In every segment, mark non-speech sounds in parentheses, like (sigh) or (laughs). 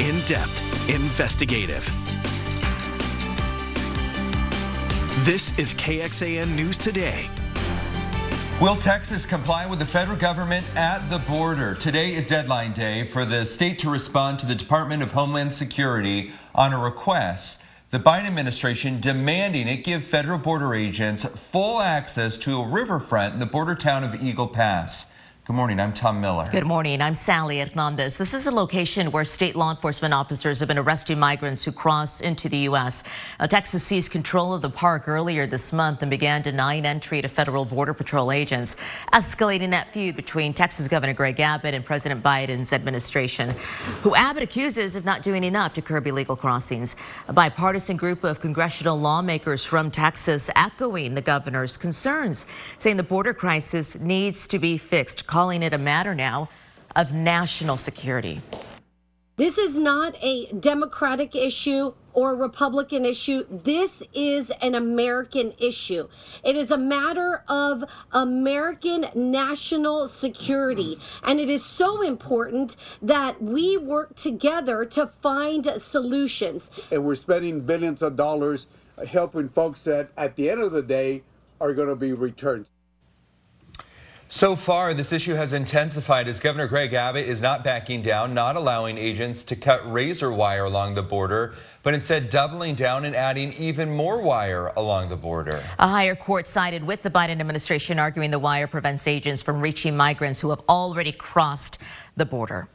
in depth, investigative. This is KXAN News Today. Will Texas comply with the federal government at the border? Today is deadline day for the state to respond to the Department of Homeland Security on a request. The Biden administration demanding it give federal border agents full access to a riverfront in the border town of Eagle Pass. Good morning. I'm Tom Miller. Good morning. I'm Sally Hernandez. This is the location where state law enforcement officers have been arresting migrants who cross into the U.S. Uh, Texas seized control of the park earlier this month and began denying entry to federal border patrol agents, escalating that feud between Texas Governor Greg Abbott and President Biden's administration, who Abbott accuses of not doing enough to curb illegal crossings. A bipartisan group of congressional lawmakers from Texas echoing the governor's concerns, saying the border crisis needs to be fixed calling it a matter now of national security. This is not a Democratic issue or a Republican issue. This is an American issue. It is a matter of American national security. And it is so important that we work together to find solutions. And we're spending billions of dollars helping folks that at the end of the day are going to be returned. So far, this issue has intensified as Governor Greg Abbott is not backing down, not allowing agents to cut razor wire along the border, but instead doubling down and adding even more wire along the border. A higher court sided with the Biden administration, arguing the wire prevents agents from reaching migrants who have already crossed the border.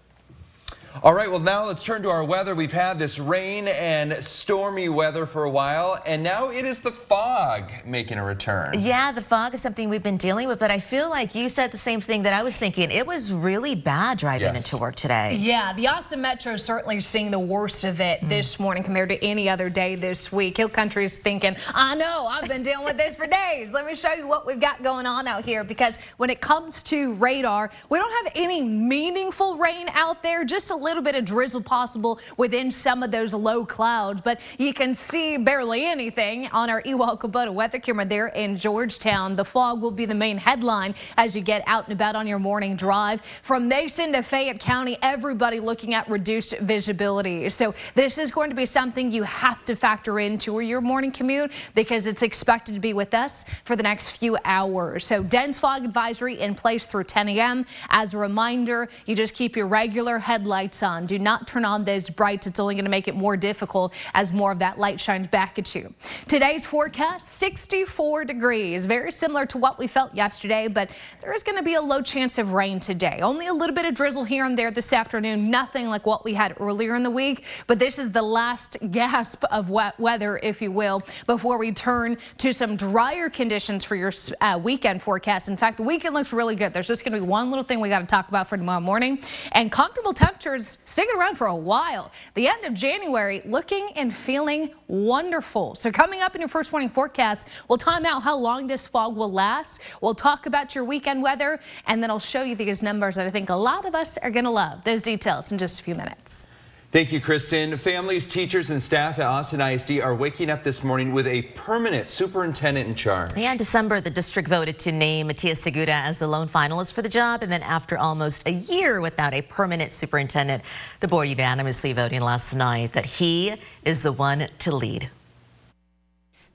All right, well, now let's turn to our weather. We've had this rain and stormy weather for a while, and now it is the fog making a return. Yeah, the fog is something we've been dealing with, but I feel like you said the same thing that I was thinking. It was really bad driving yes. into work today. Yeah, the Austin Metro is certainly seeing the worst of it mm. this morning compared to any other day this week. Hill Country is thinking, I know, I've been dealing with this for days. Let me show you what we've got going on out here, because when it comes to radar, we don't have any meaningful rain out there, just a little bit of drizzle possible within some of those low clouds, but you can see barely anything on our Ewald Kubota weather camera there in Georgetown. The fog will be the main headline as you get out and about on your morning drive. From Mason to Fayette County, everybody looking at reduced visibility. So this is going to be something you have to factor into your morning commute because it's expected to be with us for the next few hours. So dense fog advisory in place through 10 a.m. As a reminder, you just keep your regular headlights on. Do not turn on those brights. It's only going to make it more difficult as more of that light shines back at you. Today's forecast 64 degrees, very similar to what we felt yesterday, but there is going to be a low chance of rain today. Only a little bit of drizzle here and there this afternoon, nothing like what we had earlier in the week, but this is the last gasp of wet weather, if you will, before we turn to some drier conditions for your uh, weekend forecast. In fact, the weekend looks really good. There's just going to be one little thing we got to talk about for tomorrow morning, and comfortable temperatures sticking around for a while. The end of January looking and feeling wonderful. So coming up in your first morning forecast, we'll time out how long this fog will last. We'll talk about your weekend weather, and then I'll show you these numbers that I think a lot of us are going to love. Those details in just a few minutes. Thank you, Kristen. Families, teachers, and staff at Austin ISD are waking up this morning with a permanent superintendent in charge. Yeah, in December, the district voted to name Matias Segura as the lone finalist for the job. And then after almost a year without a permanent superintendent, the board unanimously voting last night that he is the one to lead.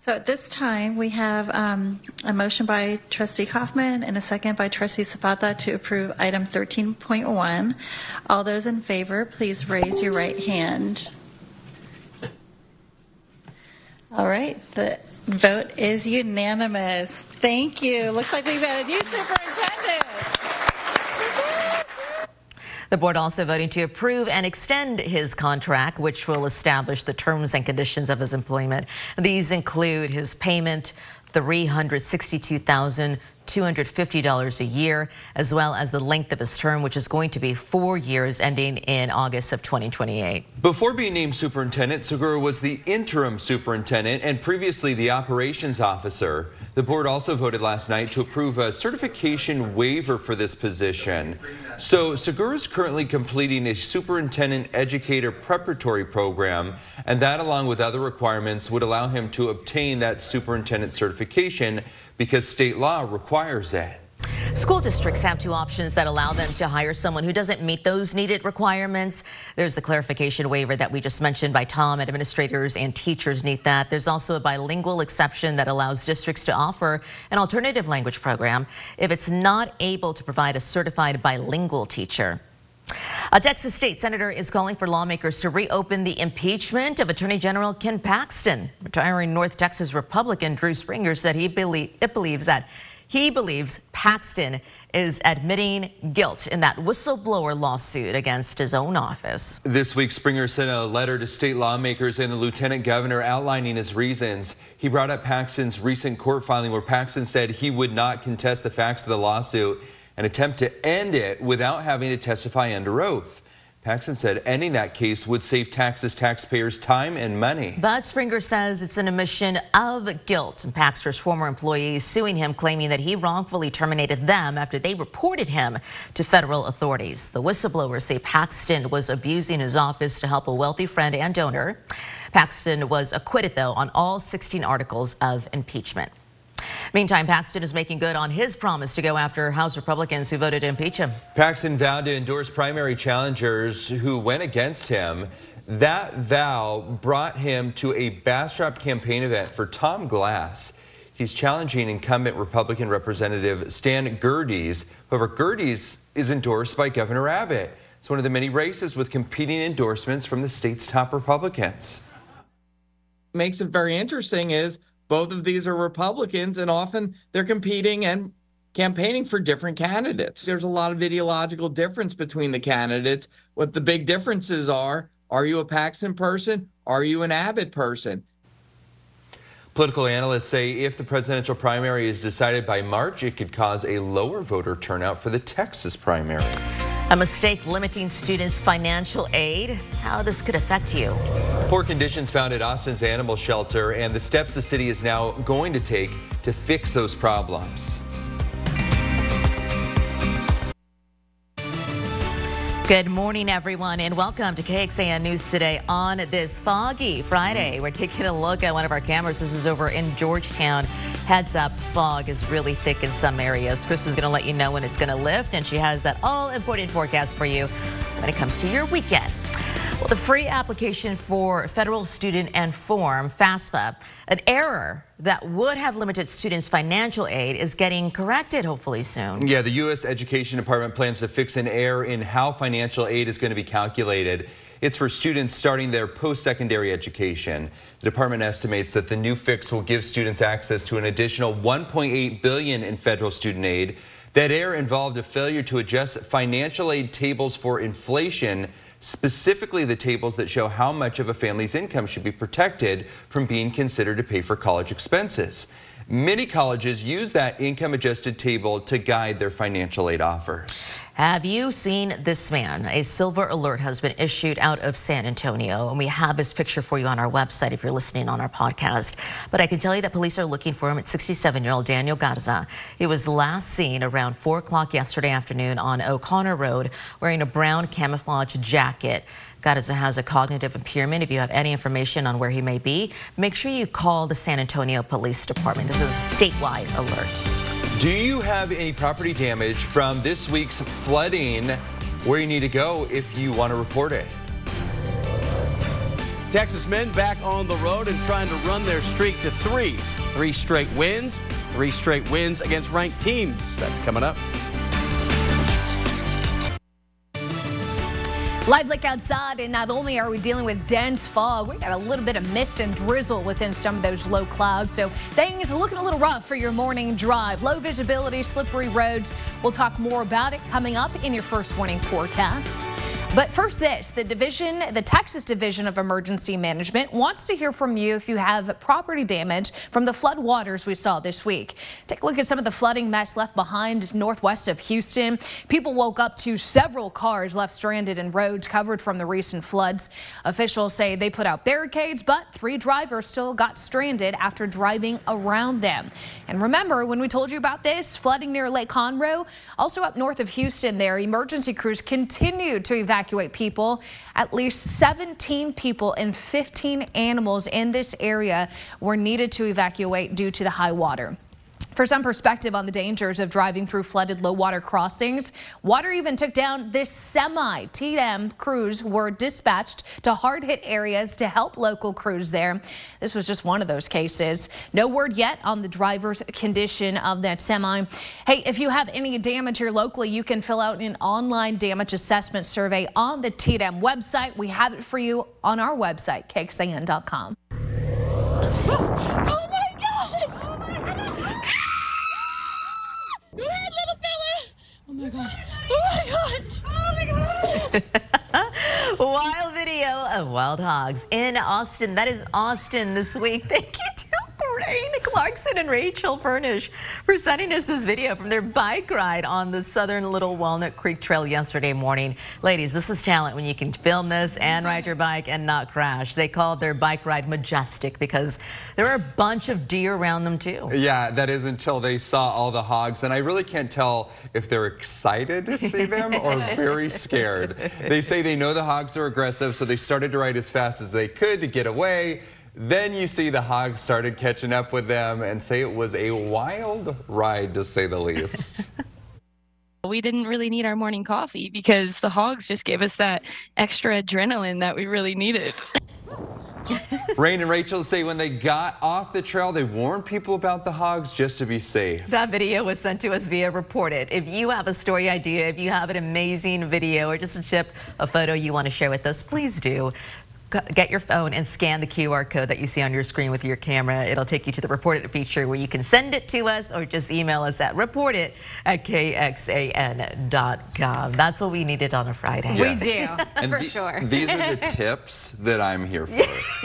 So at this time, we have um, a motion by Trustee Kaufman and a second by Trustee Zapata to approve item 13.1. All those in favor, please raise your right hand. All right, the vote is unanimous. Thank you. Looks like we've got a new superintendent. The board also voting to approve and extend his contract, which will establish the terms and conditions of his employment. These include his payment, $362,250 a year, as well as the length of his term, which is going to be four years ending in August of 2028. Before being named superintendent, Segura was the interim superintendent and previously the operations officer. The board also voted last night to approve a certification waiver for this position. So Segura is currently completing a superintendent educator preparatory program, and that along with other requirements would allow him to obtain that superintendent certification because state law requires that. School districts have two options that allow them to hire someone who doesn't meet those needed requirements. There's the clarification waiver that we just mentioned by Tom. Administrators and teachers need that. There's also a bilingual exception that allows districts to offer an alternative language program if it's not able to provide a certified bilingual teacher. A Texas state senator is calling for lawmakers to reopen the impeachment of Attorney General Ken Paxton. Retiring North Texas Republican Drew Springer said he believes that he believes Paxton is admitting guilt in that whistleblower lawsuit against his own office. This week, Springer sent a letter to state lawmakers and the lieutenant governor outlining his reasons. He brought up Paxton's recent court filing where Paxton said he would not contest the facts of the lawsuit and attempt to end it without having to testify under oath. Paxton said ending that case would save Texas taxpayers time and money. But Springer says it's an admission of guilt. And Paxton's former employees suing him, claiming that he wrongfully terminated them after they reported him to federal authorities. The whistleblowers say Paxton was abusing his office to help a wealthy friend and donor. Paxton was acquitted, though, on all 16 articles of impeachment. Meantime, Paxton is making good on his promise to go after House Republicans who voted to impeach him. Paxton vowed to endorse primary challengers who went against him. That vow brought him to a Bastrop campaign event for Tom Glass. He's challenging incumbent Republican Representative Stan Gerdes. However, Gerdes is endorsed by Governor Abbott. It's one of the many races with competing endorsements from the state's top Republicans. Makes it very interesting is both of these are Republicans, and often they're competing and campaigning for different candidates. There's a lot of ideological difference between the candidates. What the big differences are are you a Paxton person? Are you an Abbott person? Political analysts say if the presidential primary is decided by March, it could cause a lower voter turnout for the Texas primary. A mistake limiting students' financial aid, how this could affect you. Poor conditions found at Austin's animal shelter and the steps the city is now going to take to fix those problems. Good morning, everyone, and welcome to KXAN News Today on this foggy Friday. We're taking a look at one of our cameras. This is over in Georgetown. Heads up, fog is really thick in some areas. Chris is going to let you know when it's going to lift, and she has that all important forecast for you when it comes to your weekend. Well, the free application for federal student and form, FAFSA, an error that would have limited students' financial aid is getting corrected hopefully soon. Yeah, the U.S. Education Department plans to fix an error in how financial aid is going to be calculated. It's for students starting their post-secondary education. The department estimates that the new fix will give students access to an additional 1.8 billion in federal student aid. That error involved a failure to adjust financial aid tables for inflation specifically the tables that show how much of a family's income should be protected from being considered to pay for college expenses. Many colleges use that income adjusted table to guide their financial aid offers. Have you seen this man? A silver alert has been issued out of San Antonio, and we have his picture for you on our website if you're listening on our podcast. But I can tell you that police are looking for him at 67-year-old Daniel Garza. He was last seen around 4 o'clock yesterday afternoon on O'Connor Road wearing a brown camouflage jacket. Garza has a cognitive impairment. If you have any information on where he may be, make sure you call the San Antonio Police Department. This is a statewide alert. Do you have any property damage from this week's flooding? Where you need to go if you want to report it. Texas men back on the road and trying to run their streak to three. Three straight wins, three straight wins against ranked teams. That's coming up. Live look outside, and not only are we dealing with dense fog, we got a little bit of mist and drizzle within some of those low clouds. So things looking a little rough for your morning drive. Low visibility, slippery roads. We'll talk more about it coming up in your first warning forecast. But first this, the division, the Texas Division of Emergency Management wants to hear from you if you have property damage from the flood waters we saw this week. Take a look at some of the flooding mess left behind northwest of Houston. People woke up to several cars left stranded in roads covered from the recent floods. Officials say they put out barricades, but three drivers still got stranded after driving around them. And remember when we told you about this flooding near Lake Conroe, also up north of Houston there, emergency crews continued to evacuate evacuate people. At least 17 people and 15 animals in this area were needed to evacuate due to the high water. For some perspective on the dangers of driving through flooded low water crossings, water even took down this semi. TM crews were dispatched to hard hit areas to help local crews there. This was just one of those cases. No word yet on the driver's condition of that semi. Hey, if you have any damage here locally, you can fill out an online damage assessment survey on the TDEM website. We have it for you on our website, kxan.com. Oh my gosh. Oh my gosh. Oh my gosh. (laughs) Wild video of wild hogs in Austin. That is Austin this week. (laughs) Thank you to Rain Clarkson and Rachel Furnish for sending us this video from their bike ride on the southern Little Walnut Creek Trail yesterday morning. Ladies, this is talent when you can film this and ride your bike and not crash. They called their bike ride majestic because there are a bunch of deer around them too. Yeah, that is until they saw all the hogs. And I really can't tell if they're excited to see them or (laughs) very scared. They say they know the hogs are aggressive, so they started to ride as fast as they could to get away. Then you see the hogs started catching up with them and say it was a wild ride to say the least. (laughs) we didn't really need our morning coffee because the hogs just gave us that extra adrenaline that we really needed. (laughs) Rain and Rachel say when they got off the trail, they warned people about the hogs just to be safe. That video was sent to us via Report It. If you have a story idea, if you have an amazing video or just a tip, a photo you want to share with us, please do get your phone and scan the QR code that you see on your screen with your camera. It'll take you to the Report It feature where you can send it to us or just email us at report it at kxan.com. That's what we needed on a Friday. Yes. We do, (laughs) for the, sure. These are the (laughs) tips that I'm here for.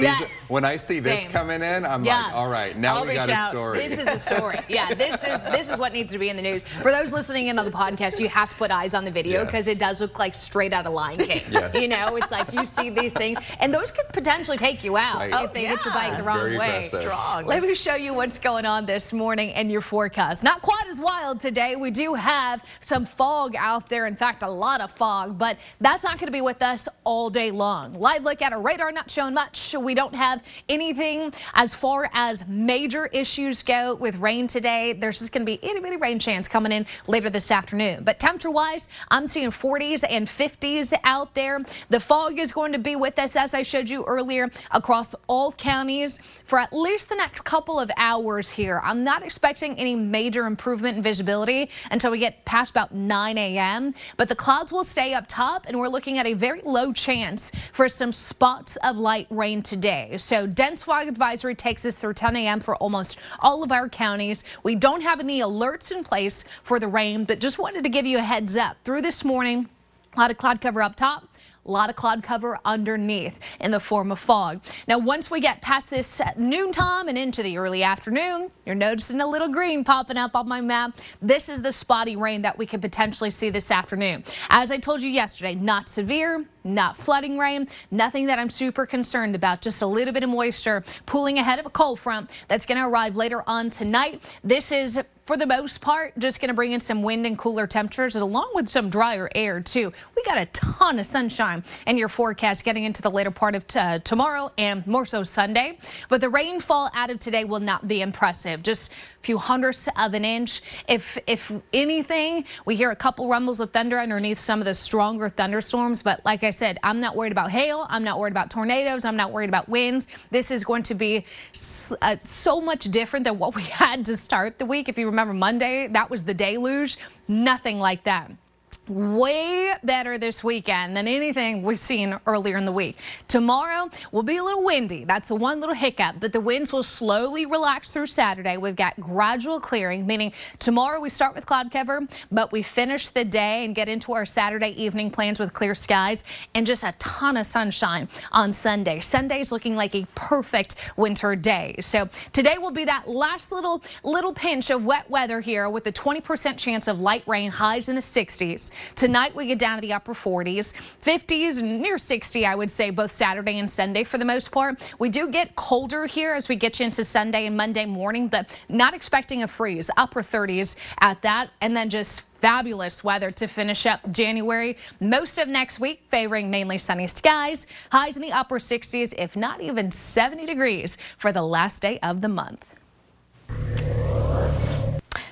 yes. Are, when I see Same. this coming in, I'm yeah. like, all right, now I'll we got out. a story. This is a story. (laughs) Yeah, this is this is what needs to be in the news. For those listening in on the podcast, you have to put eyes on the video because yes. it does look like straight out of Lion King. yes. You know, it's like you see these things, and those could potentially take you out right. if oh, they yeah. hit your oh, bike the wrong Very way. Strong. Let me show you what's going on this morning and your forecast. Not quite as wild today. We do have some fog out there. In fact, a lot of fog, but that's not going to be with us all day long. Live look at our radar, not showing much. We don't have anything as far as major issues go with rain today. There's just going to be itty bitty rain chance coming in later this afternoon. But temperature wise, I'm seeing 40s and 50s out there. The fog is going to be with us, as I showed you earlier across all counties for at least the next couple of hours here. I'm not expecting any major improvement in visibility until we get past about 9 a.m. But the clouds will stay up top and we're looking at a very low chance for some spots of light rain today. So dense fog advisory takes us through 10 a.m. for almost all of our counties. We don't have any alerts in place for the rain, but just wanted to give you a heads up through this morning. A lot of cloud cover up top. A lot of cloud cover underneath in the form of fog. Now, once we get past this noontime and into the early afternoon, you're noticing a little green popping up on my map. This is the spotty rain that we could potentially see this afternoon. As I told you yesterday, not severe, not flooding rain, nothing that I'm super concerned about, just a little bit of moisture pooling ahead of a cold front that's going to arrive later on tonight. This is for the most part, just going to bring in some wind and cooler temperatures along with some drier air too. We got a ton of sunshine in your forecast getting into the later part of uh, tomorrow and more so Sunday. But the rainfall out of today will not be impressive. Just a few hundredths of an inch. If if anything, we hear a couple rumbles of thunder underneath some of the stronger thunderstorms. But like I said, I'm not worried about hail. I'm not worried about tornadoes. I'm not worried about winds. This is going to be uh, so much different than what we (laughs) had to start the week. If you remember Monday, that was the deluge. Nothing like that way better this weekend than anything we've seen earlier in the week. Tomorrow will be a little windy. That's the one little hiccup, but the winds will slowly relax through Saturday. We've got gradual clearing, meaning tomorrow we start with cloud cover, but we finish the day and get into our Saturday evening plans with clear skies and just a ton of sunshine on Sunday. Sunday's looking like a perfect winter day. So today will be that last little little pinch of wet weather here with a 20% chance of light rain, highs in the 60s. Tonight we get down to the upper 40s, 50s, near 60, I would say, both Saturday and Sunday for the most part. We do get colder here as we get you into Sunday and Monday morning, but not expecting a freeze, upper 30s at that, and then just fabulous weather to finish up January. Most of next week favoring mainly sunny skies, highs in the upper 60s, if not even 70 degrees for the last day of the month.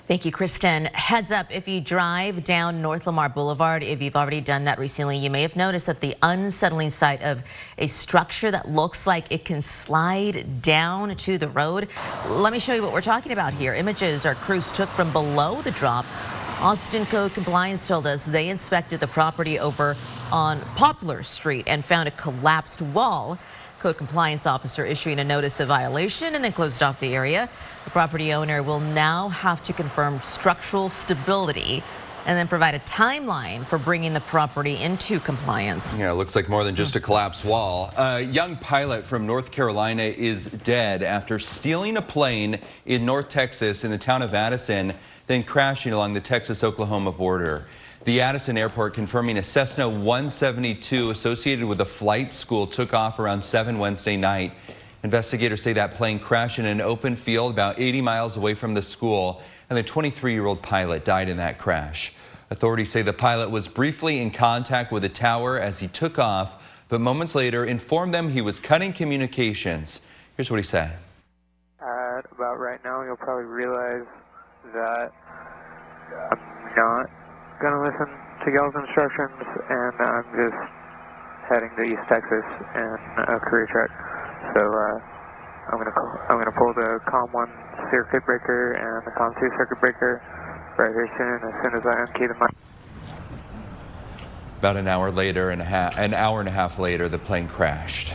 Thank you, Kristen. Heads up, if you drive down North Lamar Boulevard, if you've already done that recently, you may have noticed that the unsettling sight of a structure that looks like it can slide down to the road. Let me show you what we're talking about here. Images our crews took from below the drop. Austin Code Compliance told us they inspected the property over on Poplar Street and found a collapsed wall. Code compliance officer issuing a notice of violation and then closed off the area. The property owner will now have to confirm structural stability and then provide a timeline for bringing the property into compliance. Yeah, it looks like more than just a collapsed wall. A young pilot from North Carolina is dead after stealing a plane in North Texas in the town of Addison, then crashing along the Texas-Oklahoma border. The Addison airport confirming a Cessna 172 associated with a flight school took off around 7 Wednesday night. Investigators say that plane crashed in an open field about 80 miles away from the school, and the 23-year-old pilot died in that crash. Authorities say the pilot was briefly in contact with the tower as he took off, but moments later informed them he was cutting communications. Here's what he said. At about right now, you'll probably realize that I'm not going to listen to y'all's instructions, and I'm just heading to East Texas in a career truck. So uh, I'm going to I'm going to pull the COM one circuit breaker and the COM two circuit breaker right here soon. As soon as I unkey the mic. About an hour later and a half, an hour and a half later, the plane crashed.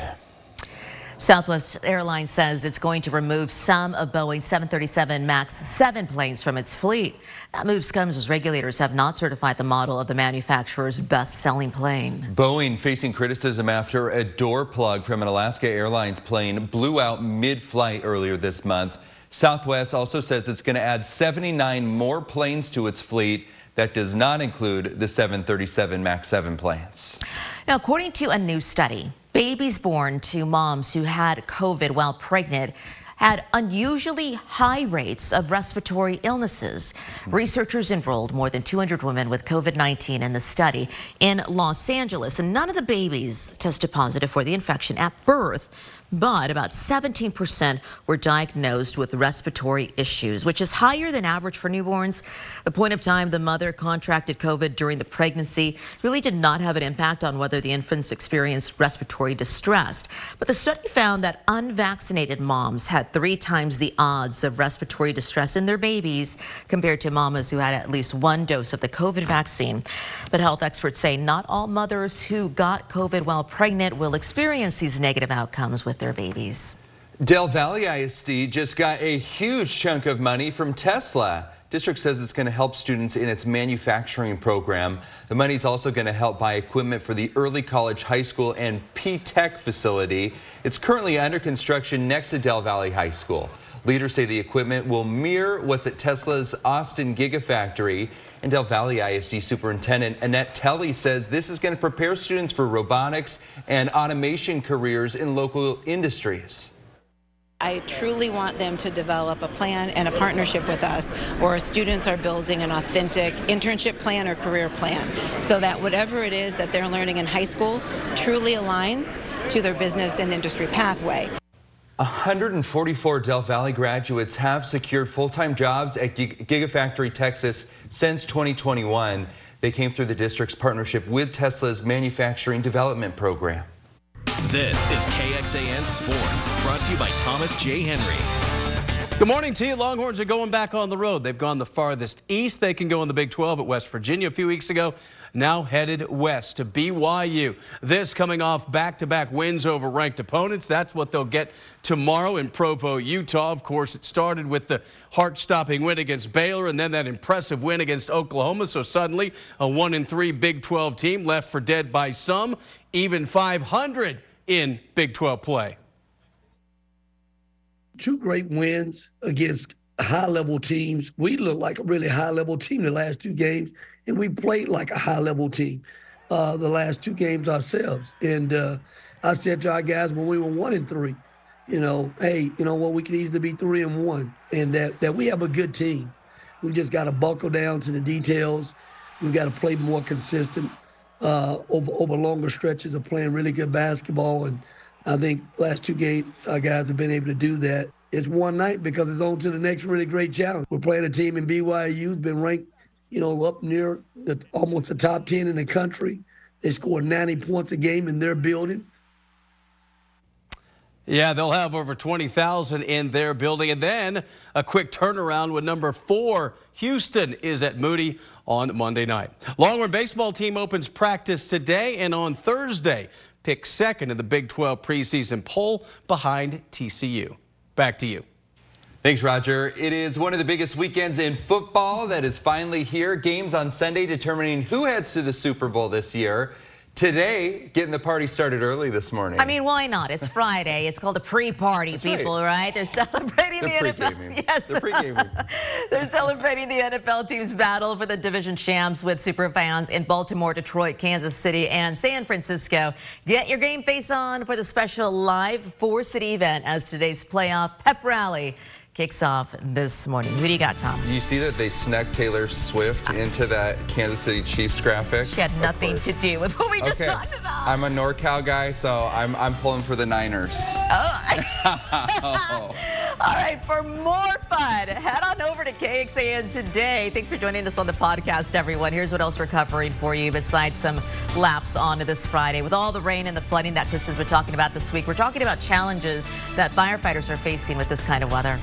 Southwest Airlines says it's going to remove some of Boeing's 737 MAX 7 planes from its fleet. That move comes as regulators have not certified the model of the manufacturer's best-selling plane. Boeing facing criticism after a door plug from an Alaska Airlines plane blew out mid-flight earlier this month. Southwest also says it's going to add 79 more planes to its fleet. That does not include the 737 MAX 7 planes. Now, according to a new study, babies born to moms who had COVID while pregnant had unusually high rates of respiratory illnesses. Researchers enrolled more than 200 women with COVID-19 in the study in Los Angeles, and none of the babies tested positive for the infection at birth but about 17% were diagnosed with respiratory issues, which is higher than average for newborns. The point of time the mother contracted COVID during the pregnancy really did not have an impact on whether the infants experienced respiratory distress. But the study found that unvaccinated moms had three times the odds of respiratory distress in their babies compared to mamas who had at least one dose of the COVID vaccine. But health experts say not all mothers who got COVID while pregnant will experience these negative outcomes with with their babies. Del Valle ISD just got a huge chunk of money from Tesla. District says it's going to help students in its manufacturing program. The money is also going to help buy equipment for the early college, high school, and P-Tech facility. It's currently under construction next to Del Valle High School. Leaders say the equipment will mirror what's at Tesla's Austin Gigafactory. And Del Valle ISD Superintendent Annette Tielle says this is going to prepare students for robotics and automation careers in local industries. I truly want them to develop a plan and a partnership with us where students are building an authentic internship plan or career plan so that whatever it is that they're learning in high school truly aligns to their business and industry pathway. 144 Del Valle graduates have secured full-time jobs at Gigafactory Texas since 2021. They came through the district's partnership with Tesla's manufacturing development program. This is KXAN Sports, brought to you by Thomas J. Henry. Good morning to you. Longhorns are going back on the road. They've gone the farthest east they can go in the Big 12 at West Virginia a few weeks ago now headed west to BYU. This coming off back-to-back -back wins over ranked opponents. That's what they'll get tomorrow in Provo, Utah. Of course, it started with the heart-stopping win against Baylor and then that impressive win against Oklahoma. So suddenly a 1-3 Big 12 team left for dead by some, even 500 in Big 12 play. Two great wins against high level teams. We look like a really high level team the last two games, and we played like a high level team uh, the last two games ourselves. And uh, I said to our guys when we were one and three, you know, hey, you know what, we could easily be three and one, and that that we have a good team. We just got to buckle down to the details. We've got to play more consistent uh, over over longer stretches of playing really good basketball. And I think last two games, our guys have been able to do that. it's one night because it's on to the next really great challenge. We're playing a team in BYU who's been ranked, you know, up near the almost the top 10 in the country. They score 90 points a game in their building. Yeah, they'll have over 20,000 in their building. And then a quick turnaround with number four, Houston is at Moody on Monday night. Longhorn baseball team opens practice today and on Thursday picked second in the Big 12 preseason poll behind TCU. Back to you. Thanks, Roger. It is one of the biggest weekends in football that is finally here. Games on Sunday determining who heads to the Super Bowl this year. Today, getting the party started early this morning. I mean, why not? It's Friday. It's called a pre-party, people, right. right. They're celebrating the, (laughs) the NFL. Yes. The (laughs) They're celebrating the NFL team's battle for the division champs with super fans in Baltimore, Detroit, Kansas City, and San Francisco. Get your game face on for the special live four-city event as today's playoff pep rally kicks off this morning. Who do you got, Tom? You see that they snuck Taylor Swift into that Kansas City Chiefs graphic? She had nothing to do with what we just okay. talked about. I'm a NorCal guy, so I'm, I'm pulling for the Niners. Oh. (laughs) (laughs) All right, for more fun, head on over to KXAN today. Thanks for joining us on the podcast, everyone. Here's what else we're covering for you besides some laughs on this Friday. With all the rain and the flooding that Kristen's been talking about this week, we're talking about challenges that firefighters are facing with this kind of weather.